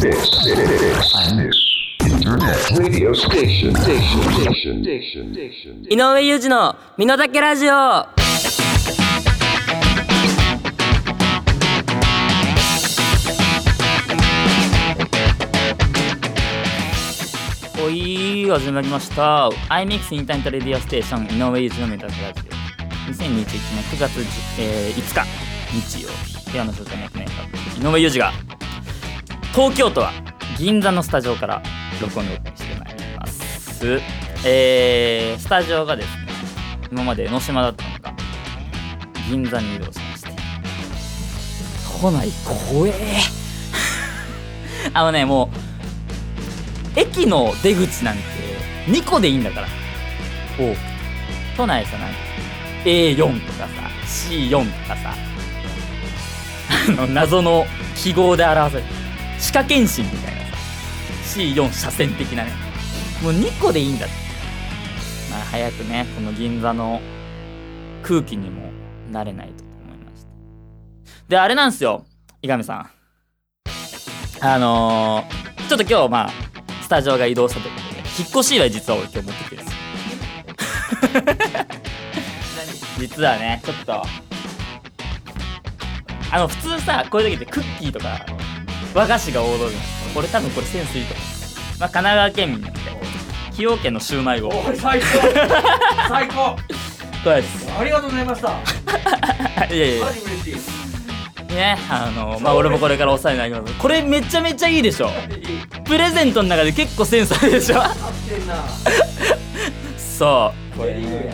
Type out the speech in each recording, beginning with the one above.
Internet radio station. Station. Station. Station. Station. 井上裕二の身の丈ラジオおい始まりました iMix インターネットレディオステーション井上裕二の身の丈ラジオ2021年9月、えー5日日曜日部屋の状態になってね井上裕二が東京都は銀座のスタジオから録音でお送りしてまいります。えー、スタジオがですね今まで江ノ島だったのが銀座に移動しまして。都内怖え。あのねもう駅の出口なんて2個でいいんだから。多くて都内さなんか A4 とかさ C4 とかさ。あの謎の記号で表される歯科検診みたいな。さ C4 車線的なね。もう2個でいいんだって。まあ早くねこの銀座の空気にも慣れないとと思いました。であれなんですよ伊上さん。あのー、ちょっと今日まあスタジオが移動したということで引っ越し祝い実は俺今日持ってきてるんですよ。実はねちょっとあの普通さこういう時ってクッキーとか和菓子が王道じゃん俺多分これセンスいいと思う。まあ神奈川県民なんで崎陽軒のシューマイを。こおい最高。最高。れです。ありがとうございました。いやいやマジ嬉しい。ねあのまあ俺もこれからお世話になりますこれめちゃめちゃいいでしょ。プレゼントの中で結構センスあるでしょ。そう。これベリーグーや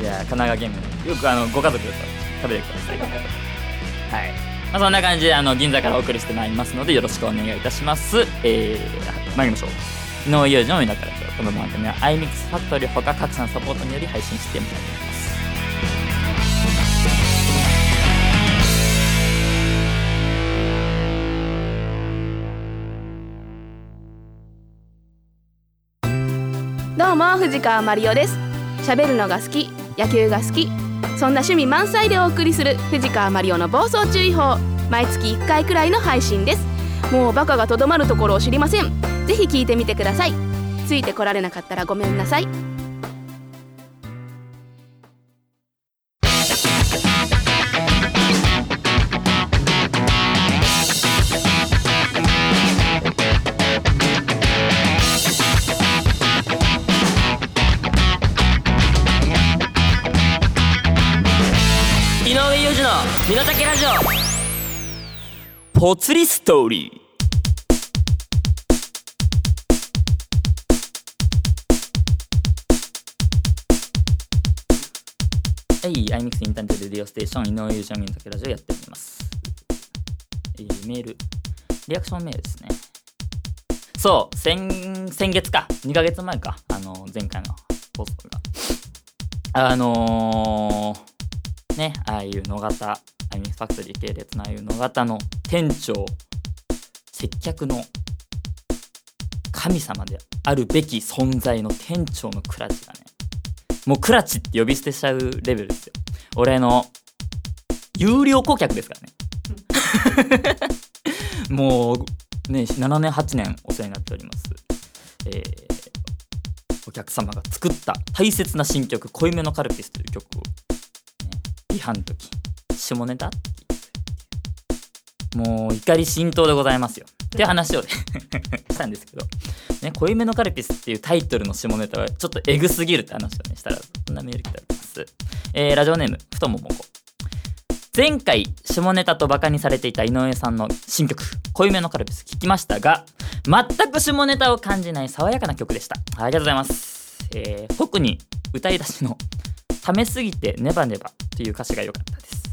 いや神奈川県民。よくあのご家族で食べてください。はい、まあ、そんな感じであの銀座からお送りしてまいりますのでよろしくお願いいたします。えー、参りましょう。井上裕二の田からこの番組は iMix ファクトリーほか各社のサポートにより配信してまいります。どうも藤川マリオです。喋るのが好き野球が好きそんな趣味満載でお送りする藤川マリオの暴走注意報。毎月1回くらいの配信です。もうバカがとどまるところを知りません。ぜひ聞いてみてください。ついてこられなかったらごめんなさい。身の丈ラジオ。ぽつりストーリー。はい、iMix インターネットレディオステーション井上裕二の身の丈ラジオやっております、えーメール。リアクションメールですね。そう先先月か。2ヶ月前か。あの前回の放送が。あのー、ね、ああいう野方、アイミンファクトリー系列のああいう野方の店長、接客の神様であるべき存在の店長のクラチがね、もうクラチって呼び捨てしちゃうレベルですよ。俺の、有料顧客ですからね。もう、ね、7年、8年お世話になっております。えーお客様が作った大切な新曲「濃いめのカルピス」という曲を、ね、違反の時下ネタ？もう怒り心頭でございますよ。って話をね したんですけど「ね、濃いめのカルピス」っていうタイトルの下ネタはちょっとエグすぎるって話をねしたらこんなメール来ております、えーラジオネーム太ももこ。前回下ネタとバカにされていた井上さんの新曲「濃いめのカルピス」聴きましたが全く下ネタを感じない爽やかな曲でした。ありがとうございます、えー特に歌い出しの「ためすぎてネバネバ」という歌詞が良かったです、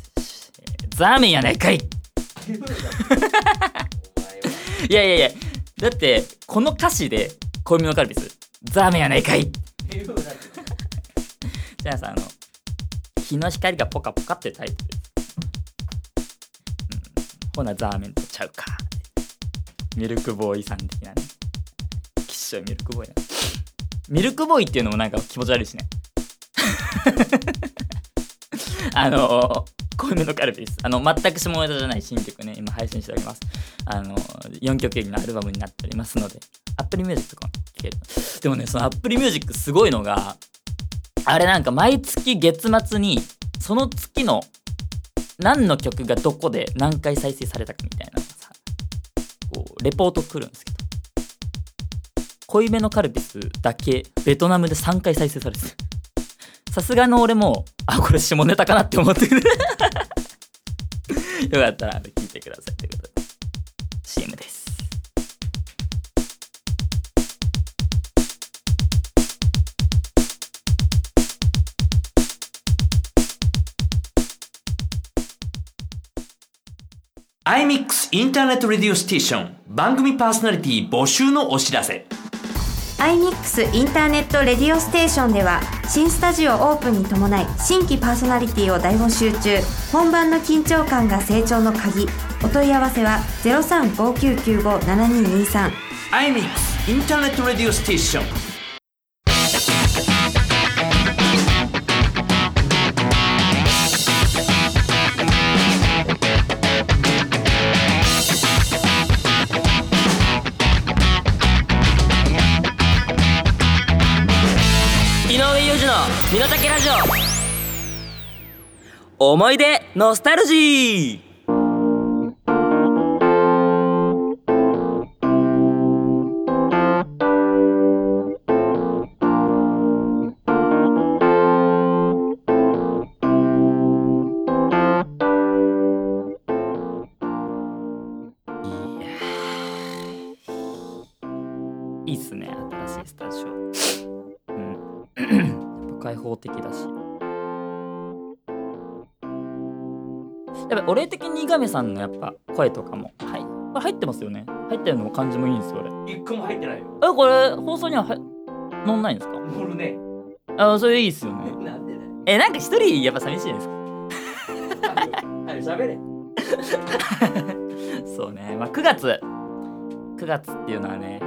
ザーメンやないかい。いやいやいやだってこの歌詞で「濃いめのカルピス」ザーメンやないかい。じゃあさあの「日の光がポカポカ」ってタイトルです、うん、ほなザーメンとちゃうか。ミルクボーイさん的なね。きっしょいミルクボーイなミルクボーイっていうのもなんか気持ち悪いしね。あの濃いめのカルピスあの全く下ネタじゃない新曲ね今配信しております。あの4曲入りのアルバムになっておりますので Apple Music とかも聴ける。でもねその Apple Music すごいのがあれなんか毎月月末にその月の何の曲がどこで何回再生されたかみたいなさこうレポート来るんですけど。濃いめのカルピスだけベトナムで3回再生されてる。さすがの俺もあこれ下ネタかなって思ってる。よかったら聞いてくださいということで。CM です。iMix Internet Radio Station。番組パーソナリティ募集のお知らせ。iMix インターネットレディオステーションでは新スタジオオープンに伴い新規パーソナリティを大募集中。本番の緊張感が成長の鍵。お問い合わせは0359957223 iMix Internet Radio Station。思い出ノスタルジー。やっぱ俺的に伊亀さんのやっぱ声とかもはい。これ入ってますよね。入ってるのも感じもいいんですよ俺。一個も入ってないよ。えこれ放送にはは載んないんですか？乗るね。あそれいいっすよね。なんでだよ。えなんか一人やっぱ寂しいですか？喋れ。そうね。まあ9月。9月っていうのはね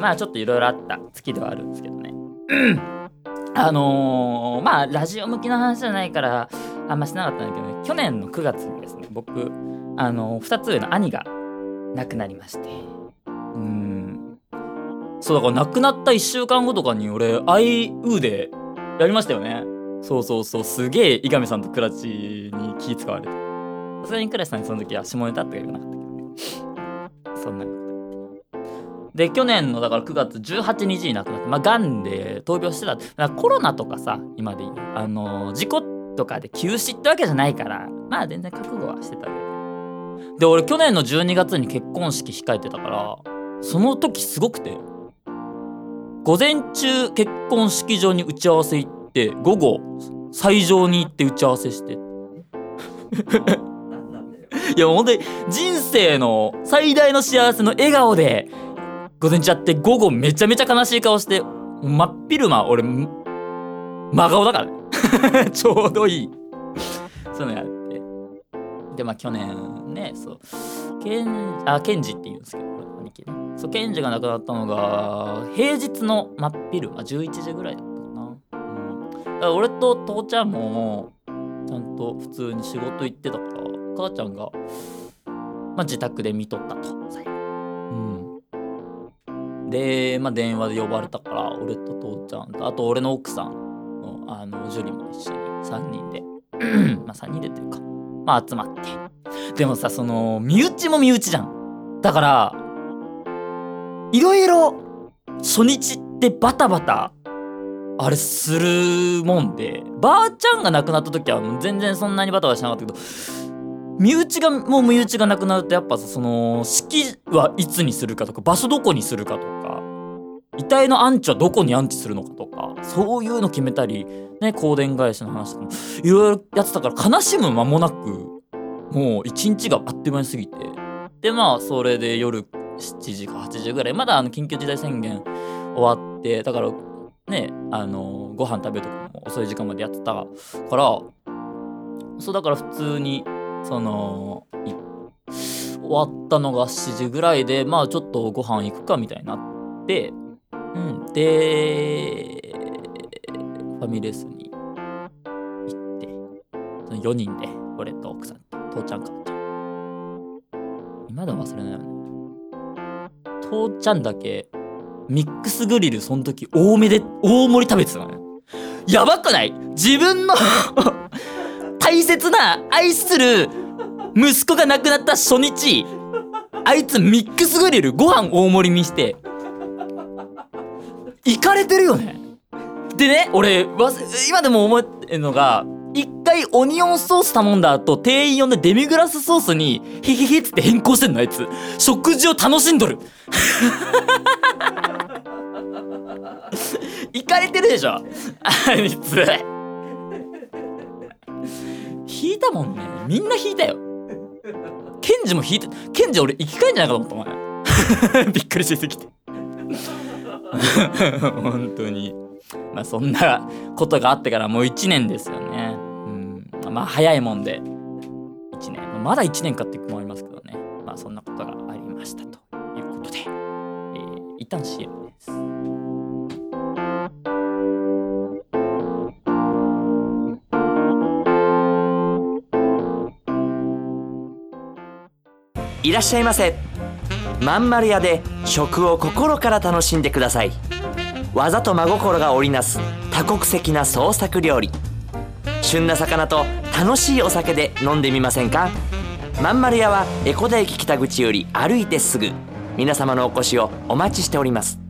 まあちょっといろいろあった月ではあるんですけどね。あのー、まあラジオ向きの話じゃないからあんましなかったんだけどね。去年の9月にですね僕あの、2つ上の兄が亡くなりまして。うん。そうだから亡くなった1週間後とかに俺「アイウー」でやりましたよね。そうそうそう。すげえ伊上さんとクラチに気使われて。さすがにクラチさんにその時は下ネタとか言わなかったけどね。そんなことで去年のだから9月18日に亡くなってまあがんで闘病してた。コロナとかさ今で言うあの事故とかで休止ってわけじゃないからまあ全然覚悟はしてたわけでで俺去年の12月に結婚式控えてたからその時すごくて午前中結婚式場に打ち合わせ行って午後斎場に行って打ち合わせして。いや、本当に人生の最大の幸せの笑顔で、午前中やって、午後めちゃめちゃ悲しい顔して、真っ昼間、俺、ん真顔だからね。ちょうどいい。そういうのやって。で、まあ去年ね、そう、ケン、あ、ケンジって言うんですけど、兄貴ね。そう、ケンジが亡くなったのが、平日の真っ昼間、11時ぐらいだったかな。うん。だから俺と父ちゃんも、ちゃんと普通に仕事行ってたから、母ちゃんが、まあ、自宅で見とったと最後うんで、まあ、電話で呼ばれたから俺と父ちゃんとあと俺の奥さんのあのジュリも一緒に3人で。まあ3人でっていうか。まあ集まって。でもさその身内も身内じゃん。だからいろいろ初日ってバタバタあれするもんでばあちゃんが亡くなった時はもう全然そんなにバタバタしなかったけど身内がもう身内がなくなるとやっぱさその式はいつにするかとか場所どこにするかとか遺体の安置はどこに安置するのかとかそういうの決めたりね香典返しの話とかもいろいろやってたから悲しむ間もなくもう一日があっという間に過ぎてでまあそれで夜7時か8時ぐらいまだあの緊急事態宣言終わってだからねあのご飯食べるとかも遅い時間までやってたからそうだから普通にその終わったのが7時ぐらいでまあちょっとご飯行くかみたいになってうん。でファミレスに行ってその4人で俺と奥さんと父ちゃんか父ちゃん。今でも忘れないよね。父ちゃんだけミックスグリルその時多めで大盛り食べてたのね。やばくない？自分の 大切な愛する息子が亡くなった初日あいつミックスグリルご飯大盛りにして行かれてるよね。でね俺わ今でも思ってるのが一回オニオンソース頼んだ後店員呼んでデミグラスソースにヒヒヒって変更してんのあいつ。食事を楽しんどる。行かれてるでしょ。あいつ。引いたもんね。みんな引いたよ。ケンジも引いてケンジ俺生き返んじゃないかと思ったお前。びっくりしすぎて。本当に。まあそんなことがあってからもう1年ですよね。うん。まあ早いもんで。1年。まだ1年かって思いますけどね。まあそんなことがありましたということで、えー、一旦 CM です。いらっしゃいませ。まんまる屋で食を心から楽しんでください。技と真心が織りなす多国籍な創作料理。旬な魚と楽しいお酒で飲んでみませんか？まんまる屋は江古田駅北口より歩いてすぐ。皆様のお越しをお待ちしております。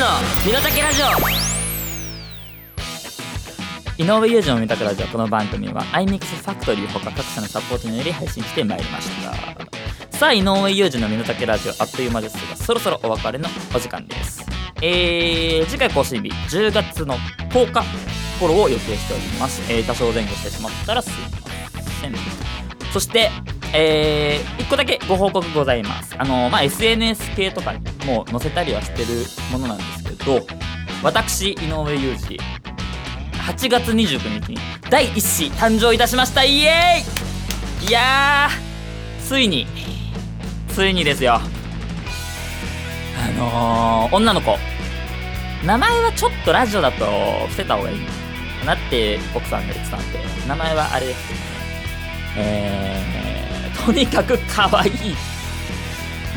の身の丈ラジオ。井上裕二の身の丈ラジオこの番組は iMix ファクトリーほか各社のサポートにより配信してまいりました。さあ井上裕二の身の丈ラジオあっという間ですがそろそろお別れのお時間です。えー、次回更新日10月の10日頃を予定しております、えー、多少前後してしまったらすいません。そしてえー、1個だけご報告ございます。あのまあ、SNS 系とかにもう載せたりはしてるものなんですけど、私、井上裕二、8月29日に第1子誕生いたしましたイエーイいやー、ついに、ついにですよ。あのー、女の子。名前はちょっとラジオだと伏せた方がいいかなって奥さんが言ってたんで、名前はあれですけどね。えー、とにかく可愛い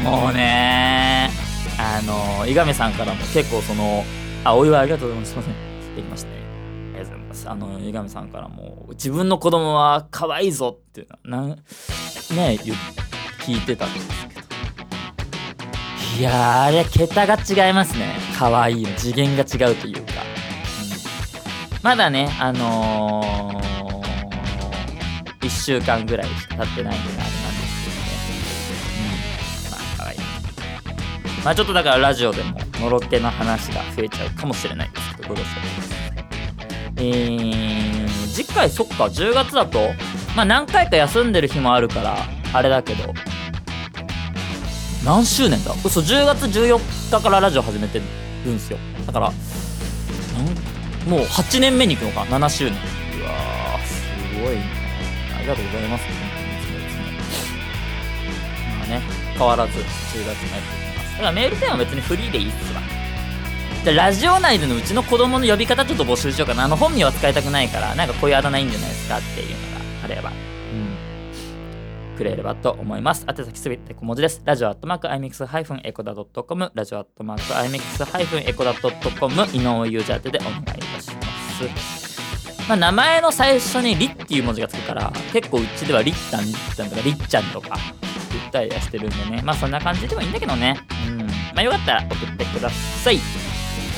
もうねーあの伊亀さんからも結構そのあお祝いありがとうございます。すいません。できましたね。ありがとうございます。あの伊亀さんからも自分の子供は可愛いぞっていうのはなね聞いてたんですけど。いやあれ桁が違いますね。可愛いの次元が違うというか、うん、まだねあのー、1週間ぐらいしか経ってないんであれ。まあちょっとだからラジオでものろけの話が増えちゃうかもしれないですけどご了承くださいえー、次回そっか10月だとまあ何回か休んでる日もあるからあれだけど。何周年だ？嘘10月14日からラジオ始めてるんですよ。だからんもう8年目に行くのか？7周年。うわーすごいね。ありがとうございます。本当にいつもいつもまあね変わらず10月もやっていきますだからメールテーマは別にフリーでいいっすわじゃラジオ内でのうちの子供の呼び方ちょっと募集しようかな。あの本名は使いたくないからなんかこういうあだ名いいんじゃないですかっていうのがあれば。くれればと思います。宛先すべて小文字です。ラジオアットマーク imix-ecoda.com ラジオアットマーク imix-ecoda.com 井上裕二宛てでお願いいたします。まあ、名前の最初に「り」っていう文字がつくから結構うちでは「りったん」「りったん」とか「りっちゃん」とか言ったりはしてるんでね。まあそんな感じでもいいんだけどね。まあよかったら送ってください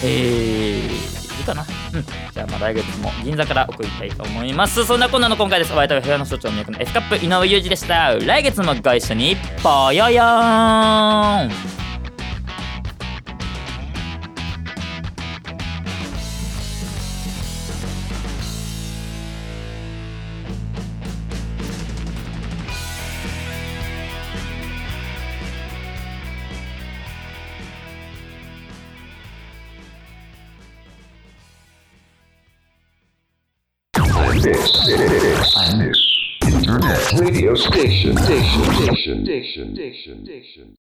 えー、いいかな？うん。じゃあまあ来月も銀座から送りたいと思います。そんなこんなの今回です。お相手は部屋の所長の役の S カップ井上裕二でした。来月もご一緒に、ぽよよーん station. Station. Station. Station. Station. Station.